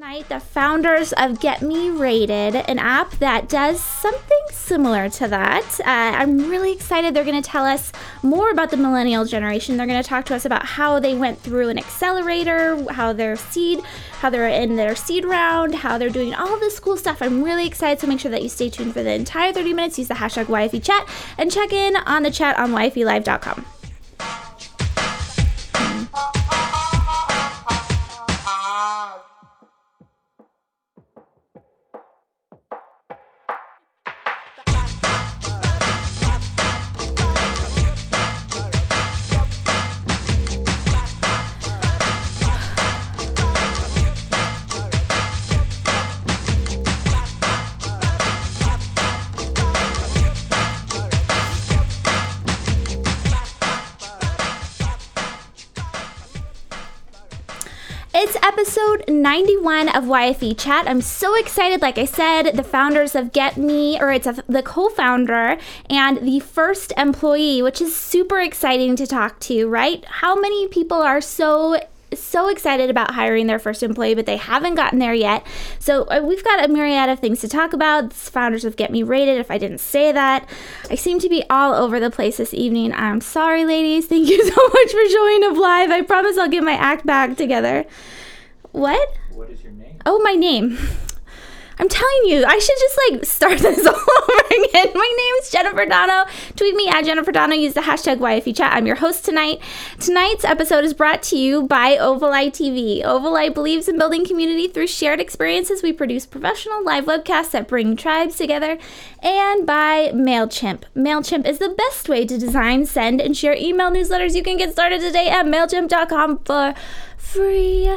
Tonight, the founders of Get Me Rated, an app that does something similar to that. Uh, I'm really excited. They're going to tell us more about the millennial generation. They're going to talk to us about how they went through an accelerator, how their seed, how they're in their seed round, how they're doing all this cool stuff. I'm really excited. So make sure that you stay tuned for the entire 30 minutes. Use the hashtag YFE chat and check in on the chat on YFElive.com. episode 91 of YFE Chat. I'm so excited. Like I said, the founders of Get Me, or it's a, the co founder and the first employee, which is super exciting to talk to, right? How many people are so so excited about hiring their first employee, but they haven't gotten there yet. So uh, we've got a myriad of things to talk about. It's founders of Get Me Rated. If I didn't say that, I seem to be all over the place this evening. I'm sorry, ladies. Thank you so much for showing up live. I promise I'll get my act back together. What? What is your name? Oh, my name. I'm telling you, I should just like start this all over again. My name is Jennifer Donogh. Tweet me at Jennifer Donogh. Use the hashtag YFE chat. I'm your host tonight. Tonight's episode is brought to you by Ovalite TV. Ovalite believes in building community through shared experiences. We produce professional live webcasts that bring tribes together. And by MailChimp. MailChimp is the best way to design, send, and share email newsletters. You can get started today at MailChimp.com for free.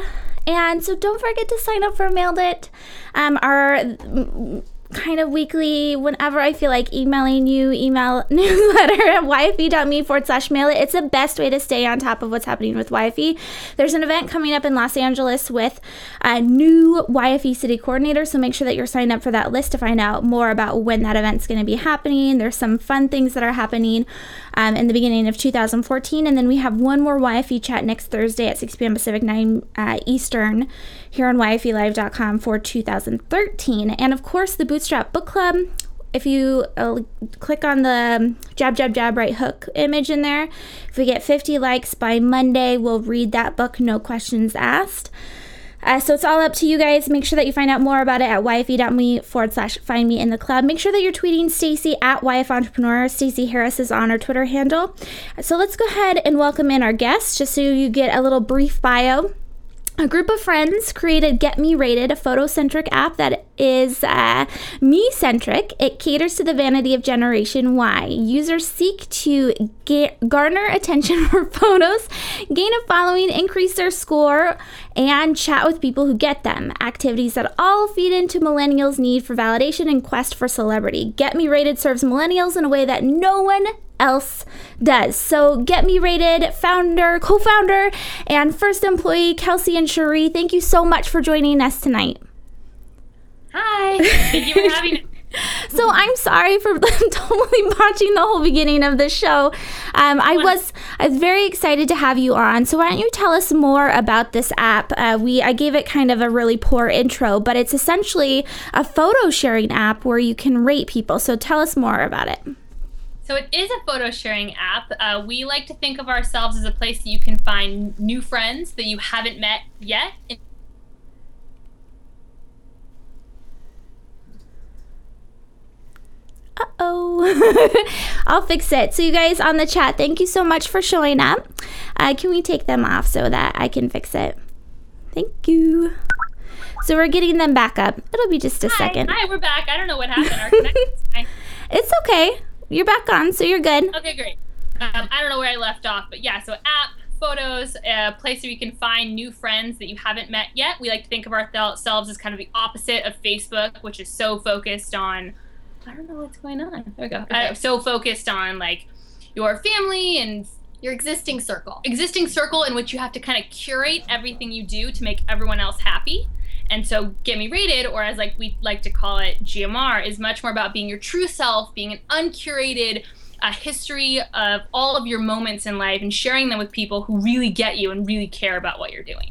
And so don't forget to sign up for Mailed It. Um, our mm, kind of weekly, whenever I feel like emailing you, email newsletter at yfe.me forward slash mail it. It's the best way to stay on top of what's happening with YFE. There's an event coming up in Los Angeles with a new YFE city coordinator, so make sure that you're signed up for that list to find out more about when that event's going to be happening. There's some fun things that are happening um, in the beginning of 2014, and then we have one more YFE chat next Thursday at 6 p.m. Pacific, 9 uh, Eastern here on YFElive.com for 2013. And of course, the Bootstrap Book Club. If you uh, click on the jab, jab, jab, right hook image in there, if we get 50 likes by Monday, we'll read that book, no questions asked. Uh, so it's all up to you guys. Make sure that you find out more about it at yfe.me forward slash find me in the club. Make sure that you're tweeting Stacy at YF Entrepreneur. Stacy Harris is on our Twitter handle. So let's go ahead and welcome in our guests just so you get a little brief bio. A group of friends created Get Me Rated, a photocentric app that is uh, me centric. It caters to the vanity of Generation Y. Users seek to ga- garner attention for photos, gain a following, increase their score, and chat with people who get them. Activities that all feed into millennials' need for validation and quest for celebrity. Get Me Rated serves millennials in a way that no one else does. So, Get Me Rated founder, co founder, and first employee, Kelsey and Sharee, thank you so much for joining us tonight. Hi. Thank you for having me. So I'm sorry for totally botching the whole beginning of the show. Um, I was I was very excited to have you on. So why don't you tell us more about this app? Uh, we I gave it kind of a really poor intro, but it's essentially a photo sharing app where you can rate people. So tell us more about it. So it is a photo sharing app. Uh, we like to think of ourselves as a place that you can find new friends that you haven't met yet. Uh oh. I'll fix it. So, you guys on the chat, thank you so much for showing up. Uh, can we take them off so that I can fix it? Thank you. So, we're getting them back up. It'll be just a Hi. second. Hi, we're back. I don't know what happened. Our connection's fine. It's okay. You're back on, so you're good. Okay, great. Um, I don't know where I left off, but yeah, so app, photos, a place where you can find new friends that you haven't met yet. We like to think of ourselves as kind of the opposite of Facebook, which is so focused on, I don't know what's going on. There we go. Uh, so focused on like your family and your existing circle. existing circle in which you have to kind of curate everything you do to make everyone else happy. And so Get Me Rated, or as like we like to call it, GMR, is much more about being your true self, being an uncurated uh, history of all of your moments in life and sharing them with people who really get you and really care about what you're doing.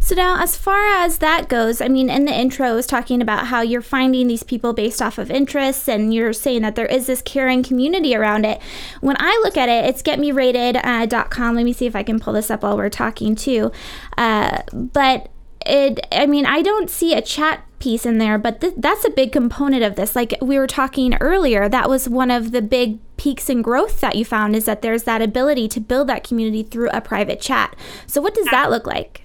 So now, as far as that goes, I mean, in the intro, I was talking about how you're finding these people based off of interests, and you're saying that there is this caring community around it. When I look at it, it's getmerated.com. Let me see if I can pull this up while we're talking too. Uh, but it, I mean, I don't see a chat piece in there, but th- that's a big component of this. Like we were talking earlier, that was one of the big peaks in growth that you found is that there's that ability to build that community through a private chat. So, what does that look like?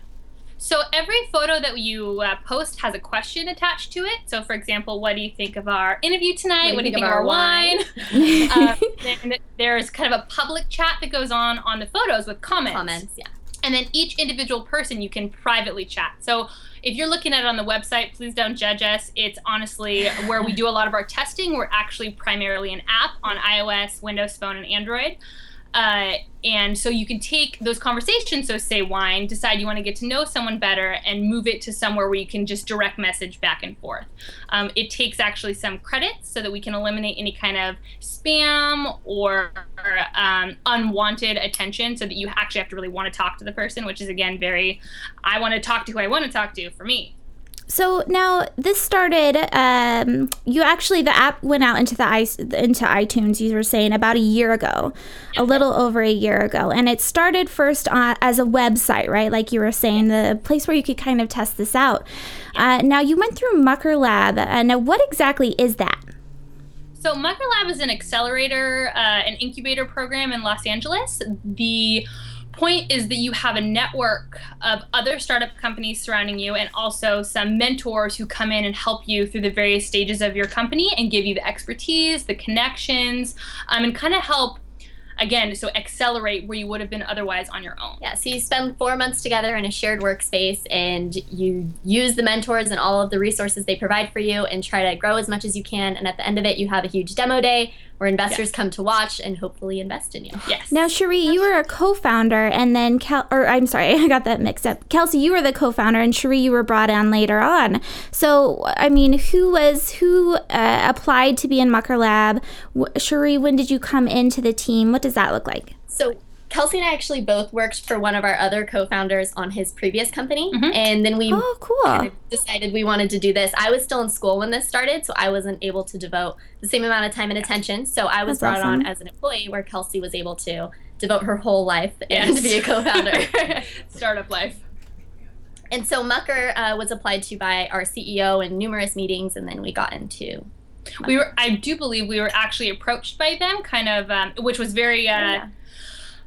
So every photo that you uh, post has a question attached to it. So, for example, what do you think of our interview tonight? What, do you think, of our wine? uh, then there's kind of a public chat that goes on on the photos with comments. Comments, yeah. And then each individual person you can privately chat. So if you're looking at it on the website, please don't judge us. It's honestly where we do a lot of our testing. We're actually primarily an app on iOS, Windows Phone, and Android. Uh, and so you can take those conversations, so say wine, decide you want to get to know someone better, and move it to somewhere where you can just direct message back and forth. Um, it takes actually some credits so that we can eliminate any kind of spam or um, unwanted attention so that you actually have to really want to talk to the person, which is again very, I want to talk to who I want to talk to for me. So now this started. Um, you actually the app went out into the into iTunes. You were saying about a year ago, a little over a year ago, and it started first on, as a website, right? Like you were saying, the place where you could kind of test this out. Uh, now you went through Mucker Lab. Uh, now, what exactly is that? So Mucker Lab is an accelerator, uh, an incubator program in Los Angeles. The point is that you have a network of other startup companies surrounding you and also some mentors who come in and help you through the various stages of your company and give you the expertise, the connections, um, and kind of help again, so accelerate where you would have been otherwise on your own. Yeah, so you spend four months together in a shared workspace and you use the mentors and all of the resources they provide for you and try to grow as much as you can. And at the end of it, you have a huge demo day where investors yes. come to watch and hopefully invest in you. Yes. Now, Sharee, you were a co-founder, and then Kel, or I'm sorry, I got that mixed up. Kelsey, you were the co-founder, and Sharee, you were brought on later on. So, I mean, who was who uh, applied to be in Mucker Lab? Sharee, when did you come into the team? What does that look like? So Kelsey and I actually both worked for one of our other co-founders on his previous company, mm-hmm. and then we oh, cool. kind of decided we wanted to do this. I was still in school when this started, so I wasn't able to devote the same amount of time and attention. So I was That's brought awesome. on as an employee, where Kelsey was able to devote her whole life and be a co-founder. Startup life. And so Mucker uh, was applied to by our CEO in numerous meetings, and then we got into we were i do believe we were actually approached by them kind of um, which was very uh, oh, yeah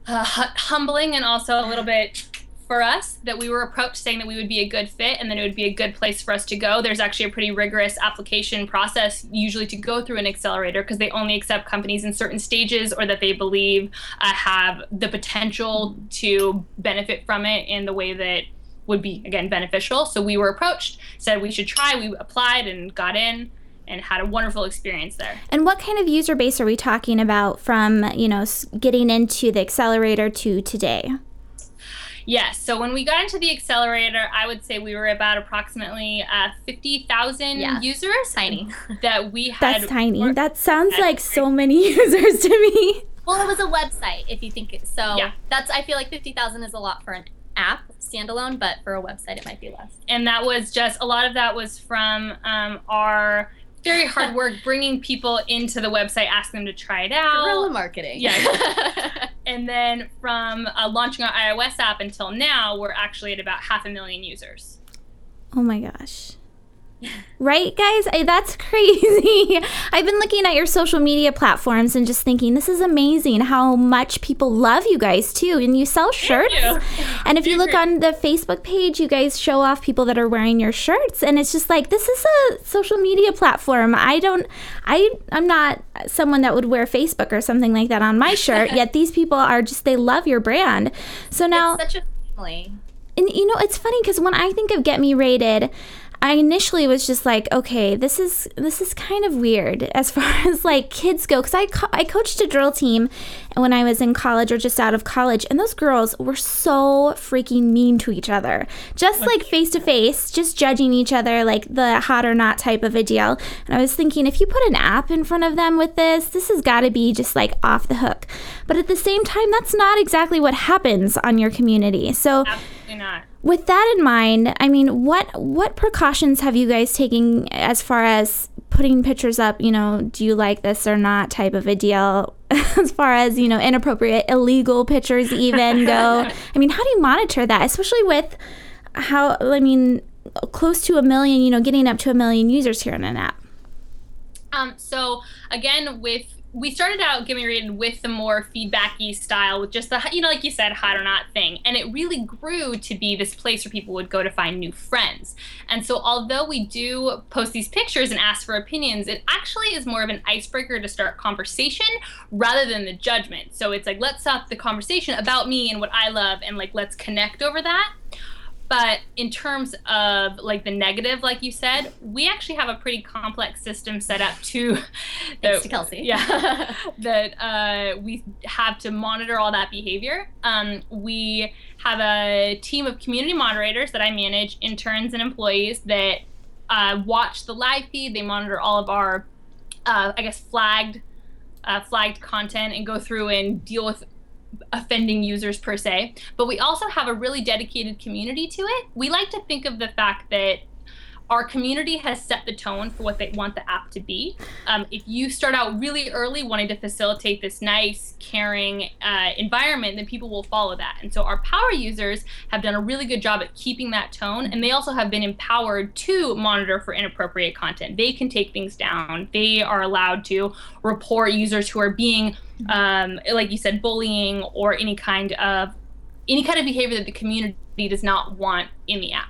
uh, humbling and also a little bit for us that we were approached saying that we would be a good fit and then it would be a good place for us to go. There's actually a pretty rigorous application process usually to go through an accelerator because they only accept companies in certain stages or that they believe uh, have the potential to benefit from it in the way that would be again beneficial. So we were approached, said we should try, we applied and got in and had a wonderful experience there. And what kind of user base are we talking about from, you know, getting into the accelerator to today? Yes. So when we got into the accelerator, I would say we were about approximately uh, 50,000 yeah. users. Tiny. That we had. That's tiny. That sounds like so many users to me. Well, it was a website, if you think it, so. Yeah. That's, I feel like 50,000 is a lot for an app standalone, but for a website, it might be less. And that was just, a lot of that was from um, our very hard work bringing people into the website, asking them to try it out. Guerrilla marketing. Yeah. and then from uh, launching our iOS app until now, we're actually at about half a million users. Oh my gosh. Right, guys? I, that's crazy. I've been looking at your social media platforms and just thinking, this is amazing how much people love you guys too. And you sell shirts. You. And if you look on the Facebook page, you guys show off people that are wearing your shirts. And it's just like, this is a social media platform. I don't, I, I'm not someone that would wear Facebook or something like that on my shirt, yet these people are just, they love your brand. So now. It's such a family. And you know, it's funny because when I think of Get Me Rated, I initially was just like, okay, this is this is kind of weird as far as like kids go, because I co- I coached a drill team when I was in college or just out of college, and those girls were so freaking mean to each other, just like face to face, just judging each other like the hot or not type of a deal. And I was thinking, if you put an app in front of them with this, this has got to be just like off the hook. But at the same time, that's not exactly what happens on your community. So absolutely not with that in mind, I mean, what what precautions have you guys taken as far as putting pictures up? You know, do you like this or not? Type of a deal. as far as you know, inappropriate, illegal pictures even go. I mean, how do you monitor that, especially with how? I mean, close to a million. You know, getting up to a million users here on an app. Um. So again, with we started out Me Rated with the more feedbacky style, with just the you know, like you said, hot or not thing, and it really grew to be this place where people would go to find new friends. And so, although we do post these pictures and ask for opinions, it actually is more of an icebreaker to start conversation rather than the judgment. So it's like let's stop the conversation about me and what I love, and like let's connect over that. But in terms of like the negative, like you said, we actually have a pretty complex system set up to. Thanks to Kelsey. Yeah, that uh, we have to monitor all that behavior. Um, we have a team of community moderators that I manage, interns and employees that uh, watch the live feed. They monitor all of our, uh, I guess, flagged. Uh, flagged content and go through and deal with offending users per se, but we also have a really dedicated community to it. We like to think of the fact that our community has set the tone for what they want the app to be. Um, if you start out really early wanting to facilitate this nice, caring uh, environment, then people will follow that. And so our power users have done a really good job at keeping that tone, and they also have been empowered to monitor for inappropriate content. They can take things down. They are allowed to report users who are being, um, like you said, bullying or any kind of any kind of behavior that the community does not want in the app.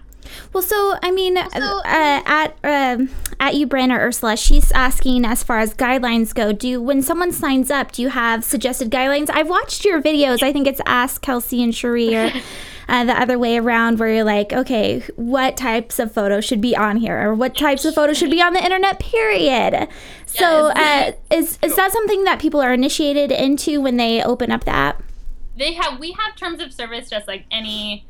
Well, so I mean, uh, at uh, at you, Brand or Ursula, she's asking as far as guidelines go. Do when someone signs up, do you have suggested guidelines? I've watched your videos. I think it's Ask Kelsey and Sharee or. Uh, the other way around, where you're like, okay, what types of photos should be on here, or what types of photos should be on the internet? Period. So, uh, is is that something that people are initiated into when they open up the app? They have. We have terms of service, just like any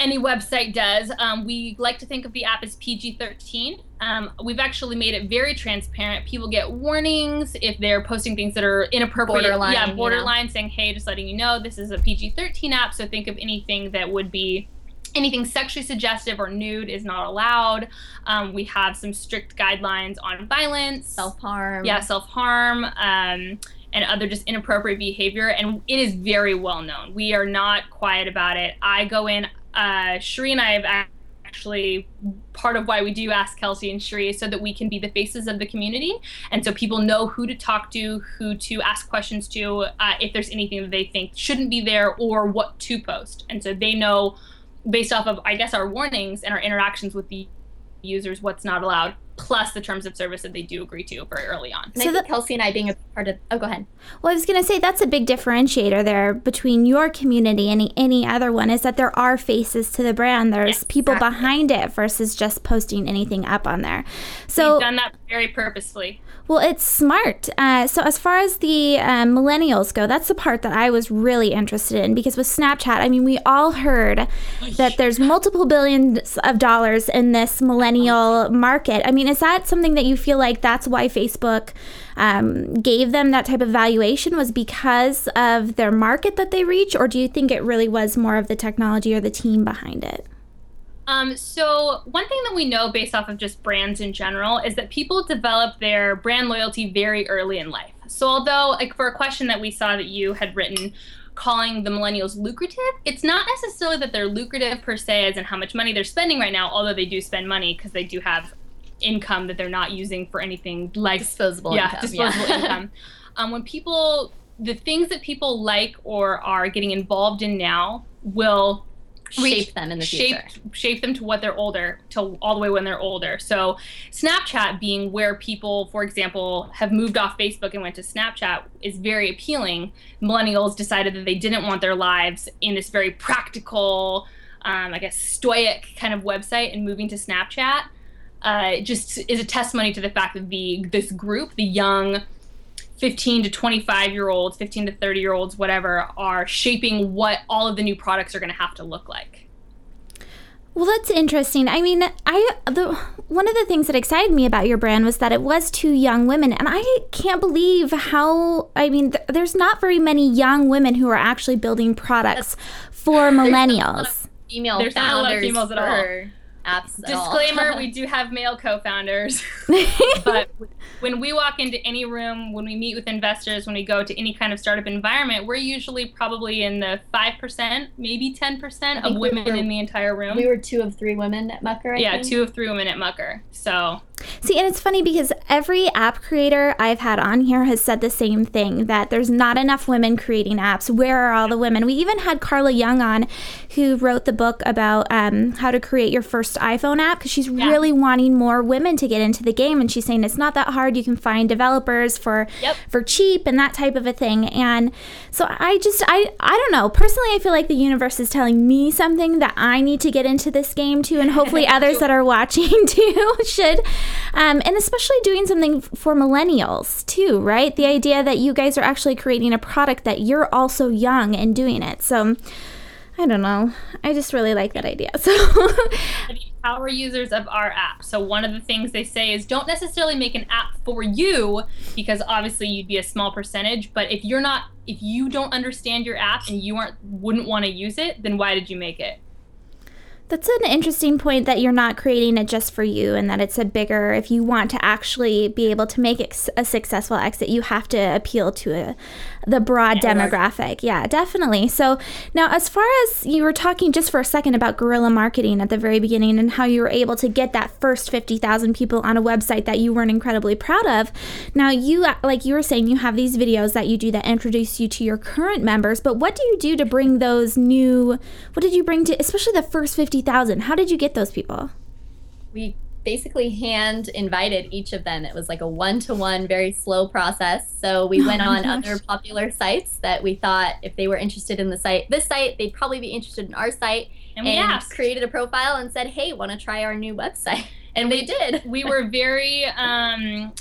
any website does. Um, we like to think of the app as PG 13. Um, we've actually made it very transparent. People get warnings if they're posting things that are inappropriate. Borderline, yeah, borderline yeah. saying, hey, just letting you know this is a PG 13 app. So think of anything that would be. Anything sexually suggestive or nude is not allowed. Um, we have some strict guidelines on violence, Self harm. yeah, self harm, um, and other just inappropriate behavior. And it is very well known. We are not quiet about it. I go in, uh, Sharee and I have actually part of why we do ask Kelsey and Sharee so that we can be the faces of the community, and so people know who to talk to, who to ask questions to, uh, if there's anything that they think shouldn't be there, or what to post, and so they know based off of I guess our warnings and our interactions with the users what's not allowed plus the terms of service that they do agree to very early on. And So I think the- Kelsey and I being a part of. Oh, go ahead. Well, I was going to say that's a big differentiator there between your community and any, any other one is that there are faces to the brand. There's Yes, people exactly. behind it versus just posting anything up on there. So, We've done that very purposefully. Well, it's smart. Uh, so, as far as the uh, millennials go, that's the part that I was really interested in because with Snapchat, I mean, we all heard that there's multiple billions of dollars in this millennial market. I mean, is that something that you feel like that's why Facebook um, gave them that type of valuation was because of their market that they reach, or do you think it really was more of the technology or the team behind it? Um, so one thing that we know based off of just brands in general is that people develop their brand loyalty very early in life. So although like for a question that we saw that you had written calling the millennials lucrative, it's not necessarily that they're lucrative per se as in how much money they're spending right now, although they do spend money because they do have income that they're not using for anything like Disposable yeah, income. disposable yeah. income. Um, when people, the things that people like or are getting involved in now will Shape them in the shape, future. Shape them to what they're older, to all the way when they're older. So, Snapchat being where people, for example, have moved off Facebook and went to Snapchat is very appealing. Millennials decided that they didn't want their lives in this very practical, um, I guess, stoic kind of website, and moving to Snapchat uh, just is a testimony to the fact that the this group, the young 15 to 25 year olds, 15 to 30 year olds, whatever, are shaping what all of the new products are going to have to look like. Well, that's interesting. I mean, I the one of the things that excited me about your brand was that it was two young women, and I can't believe how. I mean, th- there's not very many young women who are actually building products for millennials. female There's not a lot of founders females at all. For apps. at all. Disclaimer: We do have male co-founders, but when we walk into any room, when we meet with investors, when we go to any kind of startup environment, we're usually probably in the five percent, maybe ten percent of think we women were- in the entire room. we were two of three women at Mucker. I yeah, think. two of three women at Mucker. So See, and it's funny because every app creator I've had on here has said the same thing that there's not enough women creating apps. Where are all the women? We even had Carla Young on who wrote the book about um, how to create your first iPhone app because she's really wanting more women to get into the game. And she's saying it's not that hard. You can find developers for Yep. for cheap and that type of a thing. And so I just I I don't know. Personally, I feel like the universe is telling me something that I need to get into this game too, and hopefully others that are watching too should. Um, and especially doing something for millennials too, right? The idea that you guys are actually creating a product that you're also young and doing it. So I don't know. I just really like that idea. So the power users of our app. So one of the things they say is don't necessarily make an app for you because obviously you'd be a small percentage, but if you're not if you don't understand your app and you aren't wouldn't want to use it, then why did you make it? That's an interesting point that you're not creating it just for you and that it's a bigger, if you want to actually be able to make a successful exit, you have to appeal to a, the broad demographic. Yeah, definitely. So now, as far as you were talking just for a second about guerrilla marketing at the very beginning and how you were able to get that first 50,000 people on a website that you weren't incredibly proud of. Now, you, like you were saying, you have these videos that you do that introduce you to your current members, but what do you do to bring those new, what did you bring to, especially the first 50,000? How did you get those people? we basically hand invited each of them. It was like a one to one, very slow process. So we Oh went on gosh. other popular sites that we thought if they were interested in the site, this site, they'd probably be interested in our site. And we asked. created a profile and said, "Hey, want to try our new website?" And they did. we were very um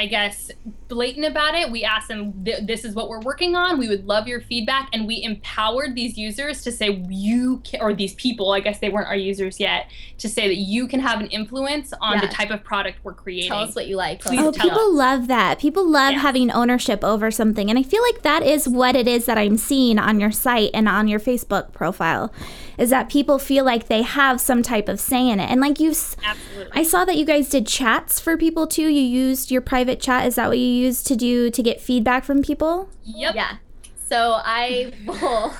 i guess blatant about it we asked them this is what we're working on we would love your feedback and we empowered these users to say you can or these people i guess they weren't our users yet to say that you can have an influence on the type of product we're creating Tell us what you like. Please Oh, what you tell don't. people love that. People love Yeah. having ownership over something. And I feel like that is what it is that I'm seeing on your site and on your Facebook profile is that people feel like they have some type of say in it. And like you s- absolutely I saw that you guys did chats for people too. You used your private chat. Is that what you used to do to get feedback from people? yep Yeah. So I will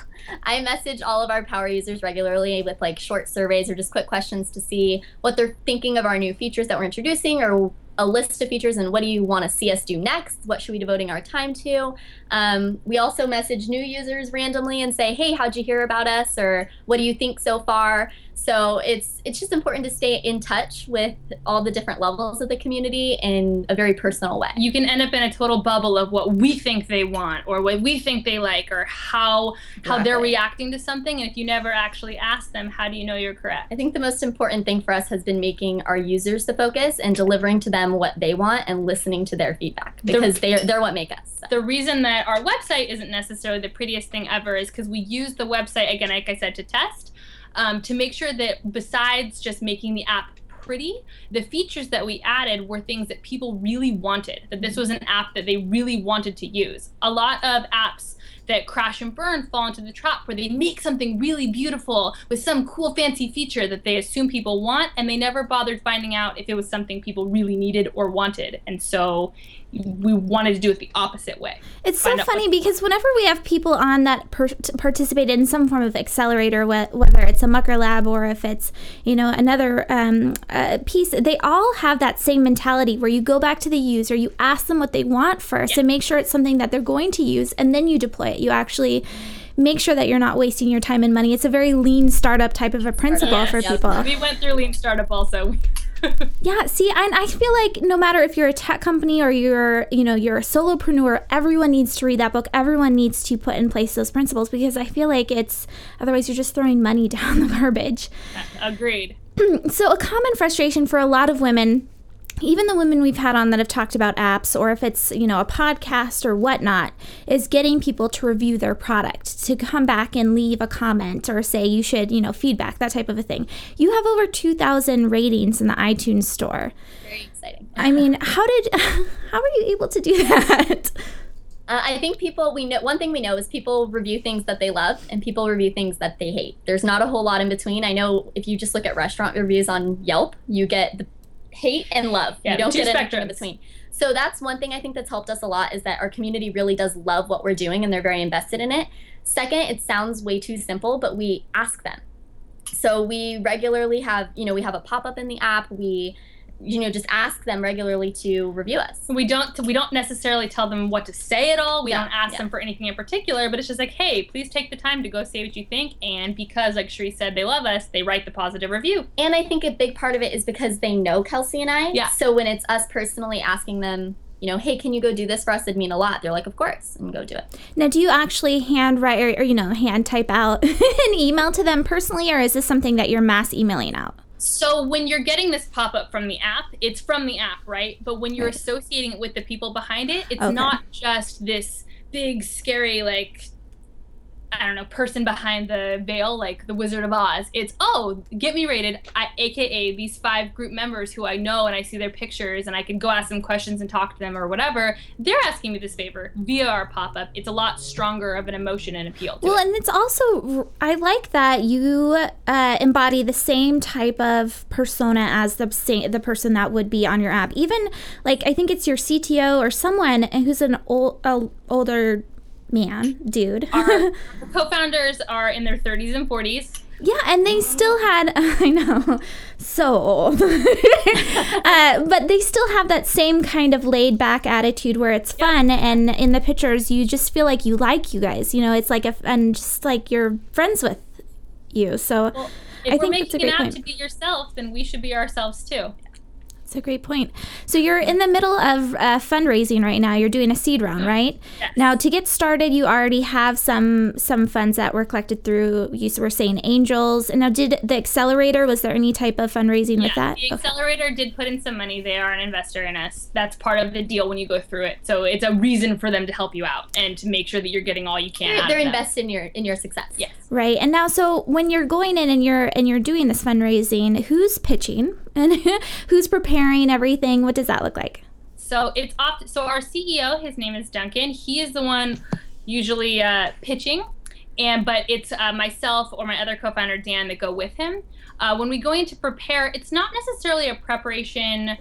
I message all of our power users regularly with like short surveys or just quick questions to see what they're thinking of our new features that we're introducing or a list of features and what do you want to see us do next? What should we be devoting our time to? Um, we also message new users randomly and say, hey, how'd you hear about us? Or what do you think so far? So it's it's just important to stay in touch with all the different levels of the community in a very personal way. you can end up in a total bubble of what we think they want or what we think they like or how how they're reacting to something and if you never actually ask them how do you know you're correct I think the most important thing for us has been making our users the focus and delivering to them what they want and listening to their feedback The- because they're they're what make us. So. the reason that our website isn't necessarily the prettiest thing ever is because we use the website again like i said to test um, to make sure that besides just making the app pretty the features that we added were things that people really wanted that this was an app that they really wanted to use a lot of apps that crash and burn fall into the trap where they make something really beautiful with some cool fancy feature that they assume people want and they never bothered finding out if it was something people really needed or wanted. And so we wanted to do it the opposite way It's so funny because whenever we have people on that per- participate in some form of accelerator, wh- whether it's a Mucker Lab or if it's you know another um, uh, piece, they all have that same mentality where you go back to the user, you ask them what they want first, and make sure it's something that they're going to use, and then you deploy it. You actually make sure that you're not wasting your time and money. It's a very lean startup type of a principle for yep. people. we went through lean startup also Yeah, see, and I feel like no matter if you're a tech company or you're, you know, you're a solopreneur, everyone needs to read that book. Everyone needs to put in place those principles because I feel like it's otherwise you're just throwing money down the garbage. agreed So a common frustration for a lot of women, even the women we've had on that have talked about apps, or if it's you know a podcast or whatnot, is getting people to review their product, to come back and leave a comment or say you should you know feedback that type of a thing. You have over two thousand ratings in the iTunes store. Very exciting. I mean, how did how were you able to do that? Uh, I think people we know one thing we know is people review things that they love and people review things that they hate. There's not a whole lot in between. I know if you just look at restaurant reviews on Yelp, you get the hate and love. Yeah, you don't get anything in spectrums. between. So that's one thing I think that's helped us a lot is that our community really does love what we're doing and they're very invested in it. Second, it sounds way too simple, but we ask them. So we regularly have, you know, we have a pop-up in the app. We you know, just ask them regularly to review us. we don't we don't necessarily tell them what to say at all. We Yeah, don't ask yeah. them for anything in particular, but it's just like, hey, please take the time to go say what you think. And because, like Sharee said, they love us, they write the positive review. And I think a big part of it is because they know Kelsey and I. Yeah. So when it's us personally asking them, you know, hey, can you go do this for us? It'd mean a lot. They're like, of course, and go do it. Now, do you actually hand write or, or you know hand type out an email to them personally, or is this something that you're mass emailing out? So when you're getting this pop up from the app, it's from the app, right? But when you're Right. associating it with the people behind it, it's Okay. not just this big, scary, like, I don't know, person behind the veil, like the Wizard of Oz. It's, oh, get me rated, I, aka these five group members who I know and I see their pictures and I can go ask them questions and talk to them or whatever. They're asking me this favor via our pop up. It's a lot stronger of an emotion and appeal to Well, it. and it's also I like that you uh, embody the same type of persona as the sa- the person that would be on your app. Even like I think it's your CTO or someone who's an old a older man, dude. Our co-founders are in their 30s and 40s. Yeah, and they still had, I know, so old. uh, but they still have that same kind of laid back attitude where it's fun. And in the pictures, you just feel like you like you guys. You know, it's like, a, and just like you're friends with you. So Well, I if we're think that's a making great an app point. to be yourself, then we should be ourselves too. It's a great point. So you're in the middle of uh, fundraising right now. You're doing a seed round, right? Yes. Now, to get started, you already have some some funds that were collected through. You were saying angels. And now, did the accelerator? Was there any type of fundraising with that? the Okay. accelerator did put in some money. They are an investor in us. That's part of the deal when you go through it. So it's a reason for them to help you out and to make sure that you're getting all you can. They're, out they're invested in your in your success. Yes. Right. And now so when you're going in and you're and you're doing this fundraising, who's pitching and who's preparing everything? What does that look like? So it's opt. So our CEO, his name is Duncan. He is the one usually uh, pitching, and but it's uh, myself or my other co-founder Dan that go with him. Uh, when we go in to prepare, it's not necessarily a preparation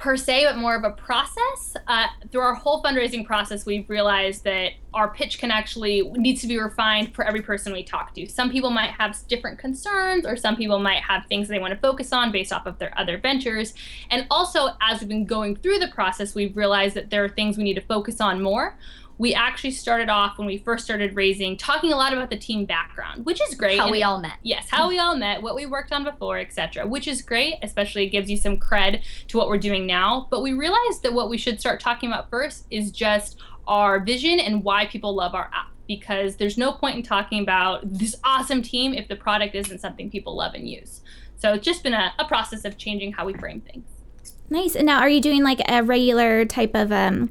per se, but more of a process. Uh, through our whole fundraising process, we've realized that our pitch can actually needs to be refined for every person we talk to. Some people might have different concerns, or some people might have things they want to focus on based off of their other ventures. And also, as we've been going through the process, we've realized that there are things we need to focus on more. We actually started off when we first started raising, talking a lot about the team background, which is great. How and we all met. Yes, how we all met, what we worked on before, etc., which is great, especially it gives you some cred to what we're doing now. But we realized that what we should start talking about first is just our vision and why people love our app. Because there's no point in talking about this awesome team if the product isn't something people love and use. So it's just been a, a process of changing how we frame things. Nice. And now are you doing like a regular type of um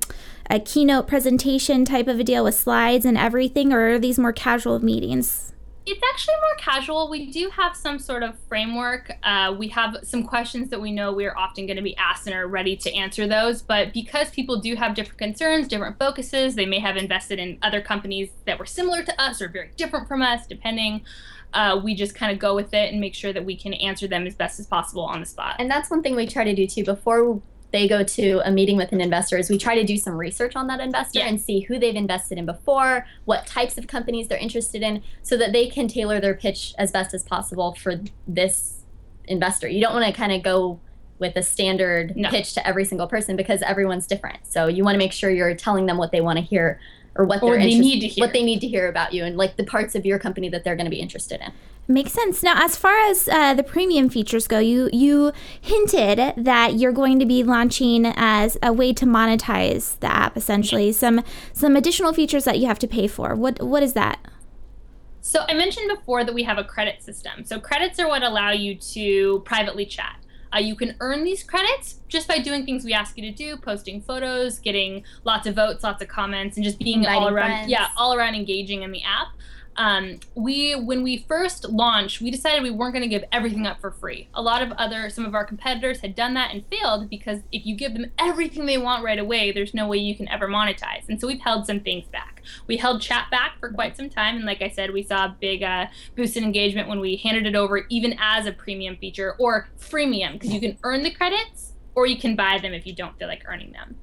a keynote presentation type of a deal with slides and everything or are these more casual meetings? It's actually more casual. We do have some sort of framework. Uh, we have some questions that we know we are often going to be asked and are ready to answer those. But because people do have different concerns, different focuses, they may have invested in other companies that were similar to us or very different from us, depending. Uh, we just kind of go with it and make sure that we can answer them as best as possible on the spot. And that's one thing we try to do too before they go to a meeting with an investor is we try to do some research on that investor Yeah. and see who they've invested in before, what types of companies they're interested in, so that they can tailor their pitch as best as possible for this investor. You don't want to kind of go with a standard No. pitch to every single person because everyone's different. So you want to make sure you're telling them what they want to hear or what Or they're they need to hear. what they need to hear about you and like the parts of your company that they're going to be interested in. Makes sense. Now, as far as uh, the premium features go, you you hinted that you're going to be launching as a way to monetize the app, essentially some some additional features that you have to pay for. What what is that? So I mentioned before that we have a credit system. So credits are what allow you to privately chat. Uh, you can earn these credits just by doing things we ask you to do, posting photos, getting lots of votes, lots of comments, and just being all around, friends. yeah, all around engaging in the app. um, we when we first launched we decided we weren't going to give everything up for free a lot of other some of our competitors had done that and failed because if you give them everything they want right away there's no way you can ever monetize and so we've held some things back we held chat back for quite some time and like i said we saw a big uh, boost in engagement when we handed it over even as a premium feature or freemium because you can earn the credits or you can buy them if you don't feel like earning them.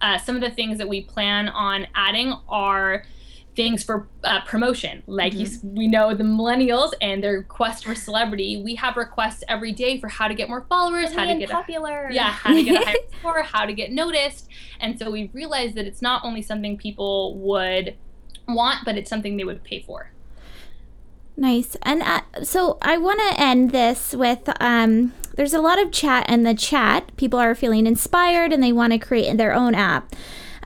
Uh, some of the things that we plan on adding are things for uh, promotion. Like mm-hmm. you, we know the millennials and their quest for celebrity. We have requests every day for how to get more followers, how to get popular, a, yeah, how to get a higher score, how to get noticed. And so we realized that it's not only something people would want, but it's something they would pay for. Nice. And uh, so I want to end this with um, there's a lot of chat in the chat. People are feeling inspired and they want to create their own app.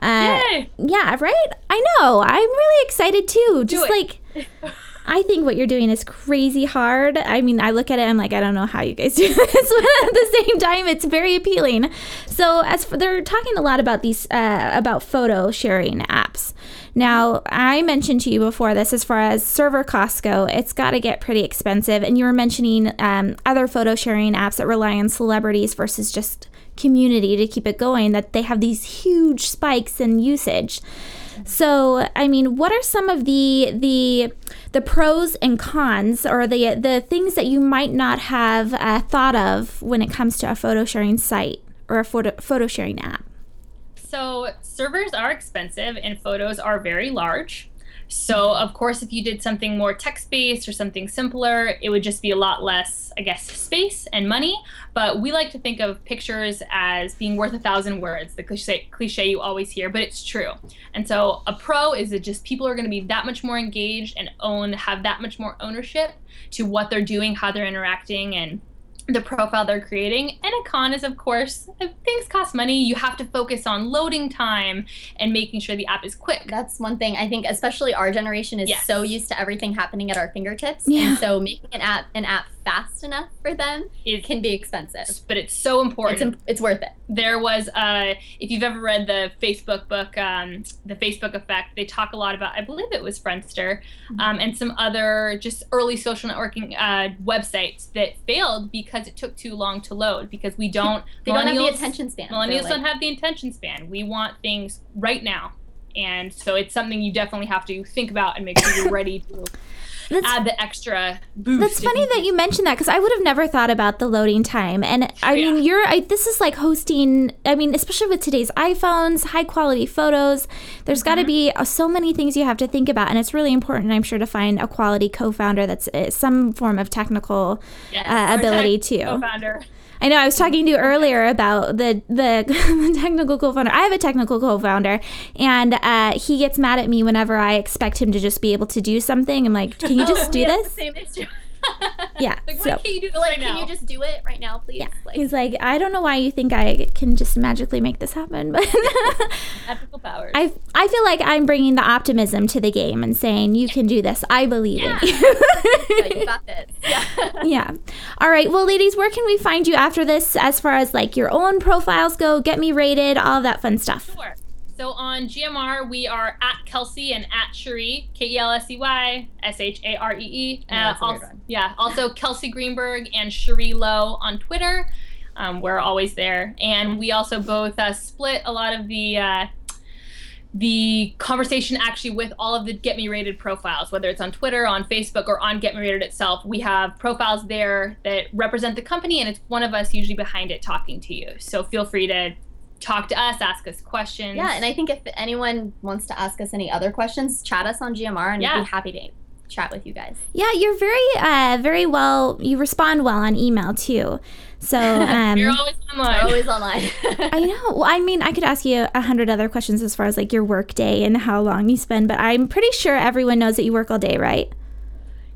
Uh! Yeah, right? I know. I'm really excited too. Just like. I think what you're doing is crazy hard. I mean, I look at it, I'm like, I don't know how you guys do this, but at the same time, it's very appealing. So, as for, they're talking a lot about these uh, about photo sharing apps. Now, I mentioned to you before this, as far as server costs go, it's got to get pretty expensive. And you were mentioning um, other photo sharing apps that rely on celebrities versus just community to keep it going that they have these huge spikes in usage. So, I mean, what are some of the the the pros and cons, or the the things that you might not have uh, thought of when it comes to a photo sharing site or a photo photo sharing app? So, servers are expensive, and photos are very large. So, of course, if you did something more text based or something simpler, it would just be a lot less, I guess, space and money. But we like to think of pictures as being worth a thousand words, the cliche, cliche you always hear, but it's true. And so, a pro is that just people are going to be that much more engaged and own, have that much more ownership to what they're doing, how they're interacting, and the profile they're creating. And a con is, of course, things cost money. You have to focus on loading time and making sure the app is quick. That's one thing I think, especially our generation is yes. so used to everything happening at our fingertips. Yeah. And so making an app an app fast enough for them it can be expensive. But it's so important. It's, it's worth it. There was, uh, if you've ever read the Facebook book, um, The Facebook Effect, they talk a lot about, I believe it was Friendster, mm-hmm. um, and some other just early social networking uh, websites that failed because it took too long to load because we don't. they don't have the attention span. Millennials like, don't have the attention span. We want things right now. And so it's something you definitely have to think about and make sure you're ready to that's, add the extra boost. That's funny that you mentioned that because I would have never thought about the loading time. And I yeah. mean, you're I, this is like hosting. I mean, especially with today's iPhones, high quality photos. There's mm-hmm. got to be uh, so many things you have to think about, and it's really important, I'm sure, to find a quality co-founder that's uh, some form of technical yes, uh, ability too. Co-founder. I know I was talking to you earlier about the the technical co-founder. I have a technical co-founder, and uh, he gets mad at me whenever I expect him to just be able to do something. I'm like, can you just do this? Same issue. yeah. Like, so, can you do like, right can now? you just do it right now, please? Yeah. Like, He's like, I don't know why you think I can just magically make this happen, but ethical powers. I I feel like I'm bringing the optimism to the game and saying you can do this. I believe yeah. in you. yeah, you got this. Yeah. yeah. All right. Well, ladies, where can we find you after this as far as like your own profiles go? Get me rated, all that fun stuff. Sure. So on GMR, we are at Kelsey and at Sharee, K E L S E Y S H A R E E. Yeah, uh, also Kelsey Greenberg and Sharee Lowe on Twitter. Um, we're always there. And we also both uh, split a lot of the. Uh, the conversation actually with all of the Get Me Rated profiles, whether it's on Twitter, on Facebook, or on Get Me Rated itself. We have profiles there that represent the company, and it's one of us usually behind it talking to you. So feel free to talk to us, ask us questions. Yeah, and I think if anyone wants to ask us any other questions, chat us on GMR, and yeah. we'd be happy to chat with you guys. Yeah, you're very, uh, very well. You respond well on email too. So um, you're always online. always online. I know. Well, I mean, I could ask you a hundred other questions as far as like your work day and how long you spend, but I'm pretty sure everyone knows that you work all day, right?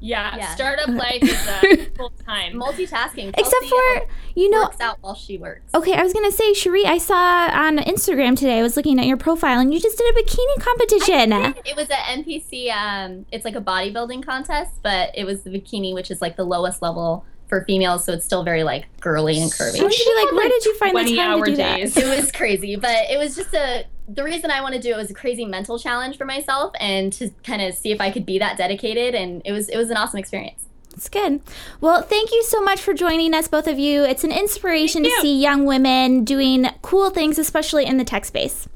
Yeah, yeah. startup life is uh, full time multitasking. Except for you know, works out while she works. Okay, I was gonna say, Sharee, I saw on Instagram today. I was looking at your profile, and you just did a bikini competition. It was an NPC. Um, it's like a bodybuilding contest, but it was the bikini, which is like the lowest level for females, so it's still very like girly and curvy. I should be like, where did you find the 20 time to do days. that? it was crazy, but it was just a the reason I want to do it was a crazy mental challenge for myself and to kind of see if I could be that dedicated and it was it was an awesome experience. It's good. Well, thank you so much for joining us, both of you. It's an inspiration to you. see young women doing cool things, especially in the tech space.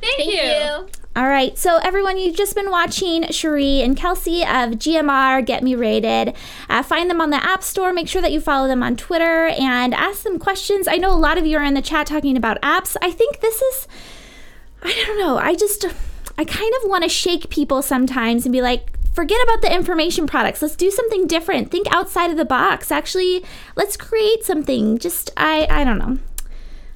Thank, Thank you. you. All right, so everyone, you've just been watching Sharee and Kelsey of GMR Get Me Rated. Uh, find them on the App Store. Make sure that you follow them on Twitter and ask them questions. I know a lot of you are in the chat talking about apps. I think this is, I don't know, I just, I kind of want to shake people sometimes and be like, forget about the information products. Let's do something different. Think outside of the box. Actually, let's create something. Just, I, I don't know.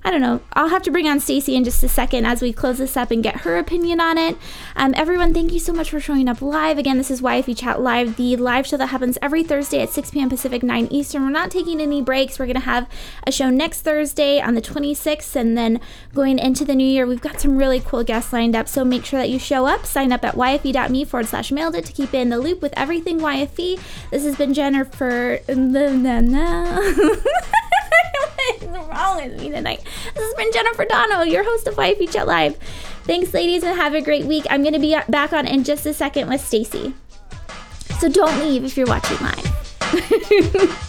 I don't know. I'll have to bring on Stacy in just a second as we close this up and get her opinion on it. Um, everyone, thank you so much for showing up live. Again, this is YFE Chat Live, the live show that happens every Thursday at 6 p.m. Pacific, 9 Eastern. We're not taking any breaks. We're going to have a show next Thursday on the 26th, and then going into the new year, we've got some really cool guests lined up. So make sure that you show up. Sign up at yfe.me forward slash mailed it to keep in the loop with everything YFE. This has been Jennifer. What's wrong with me tonight? This has been Jennifer Donogh, your host of YFE Chat Live. Thanks, ladies, and have a great week. I'm going to be back on in just a second with Stacy. So don't leave if you're watching live.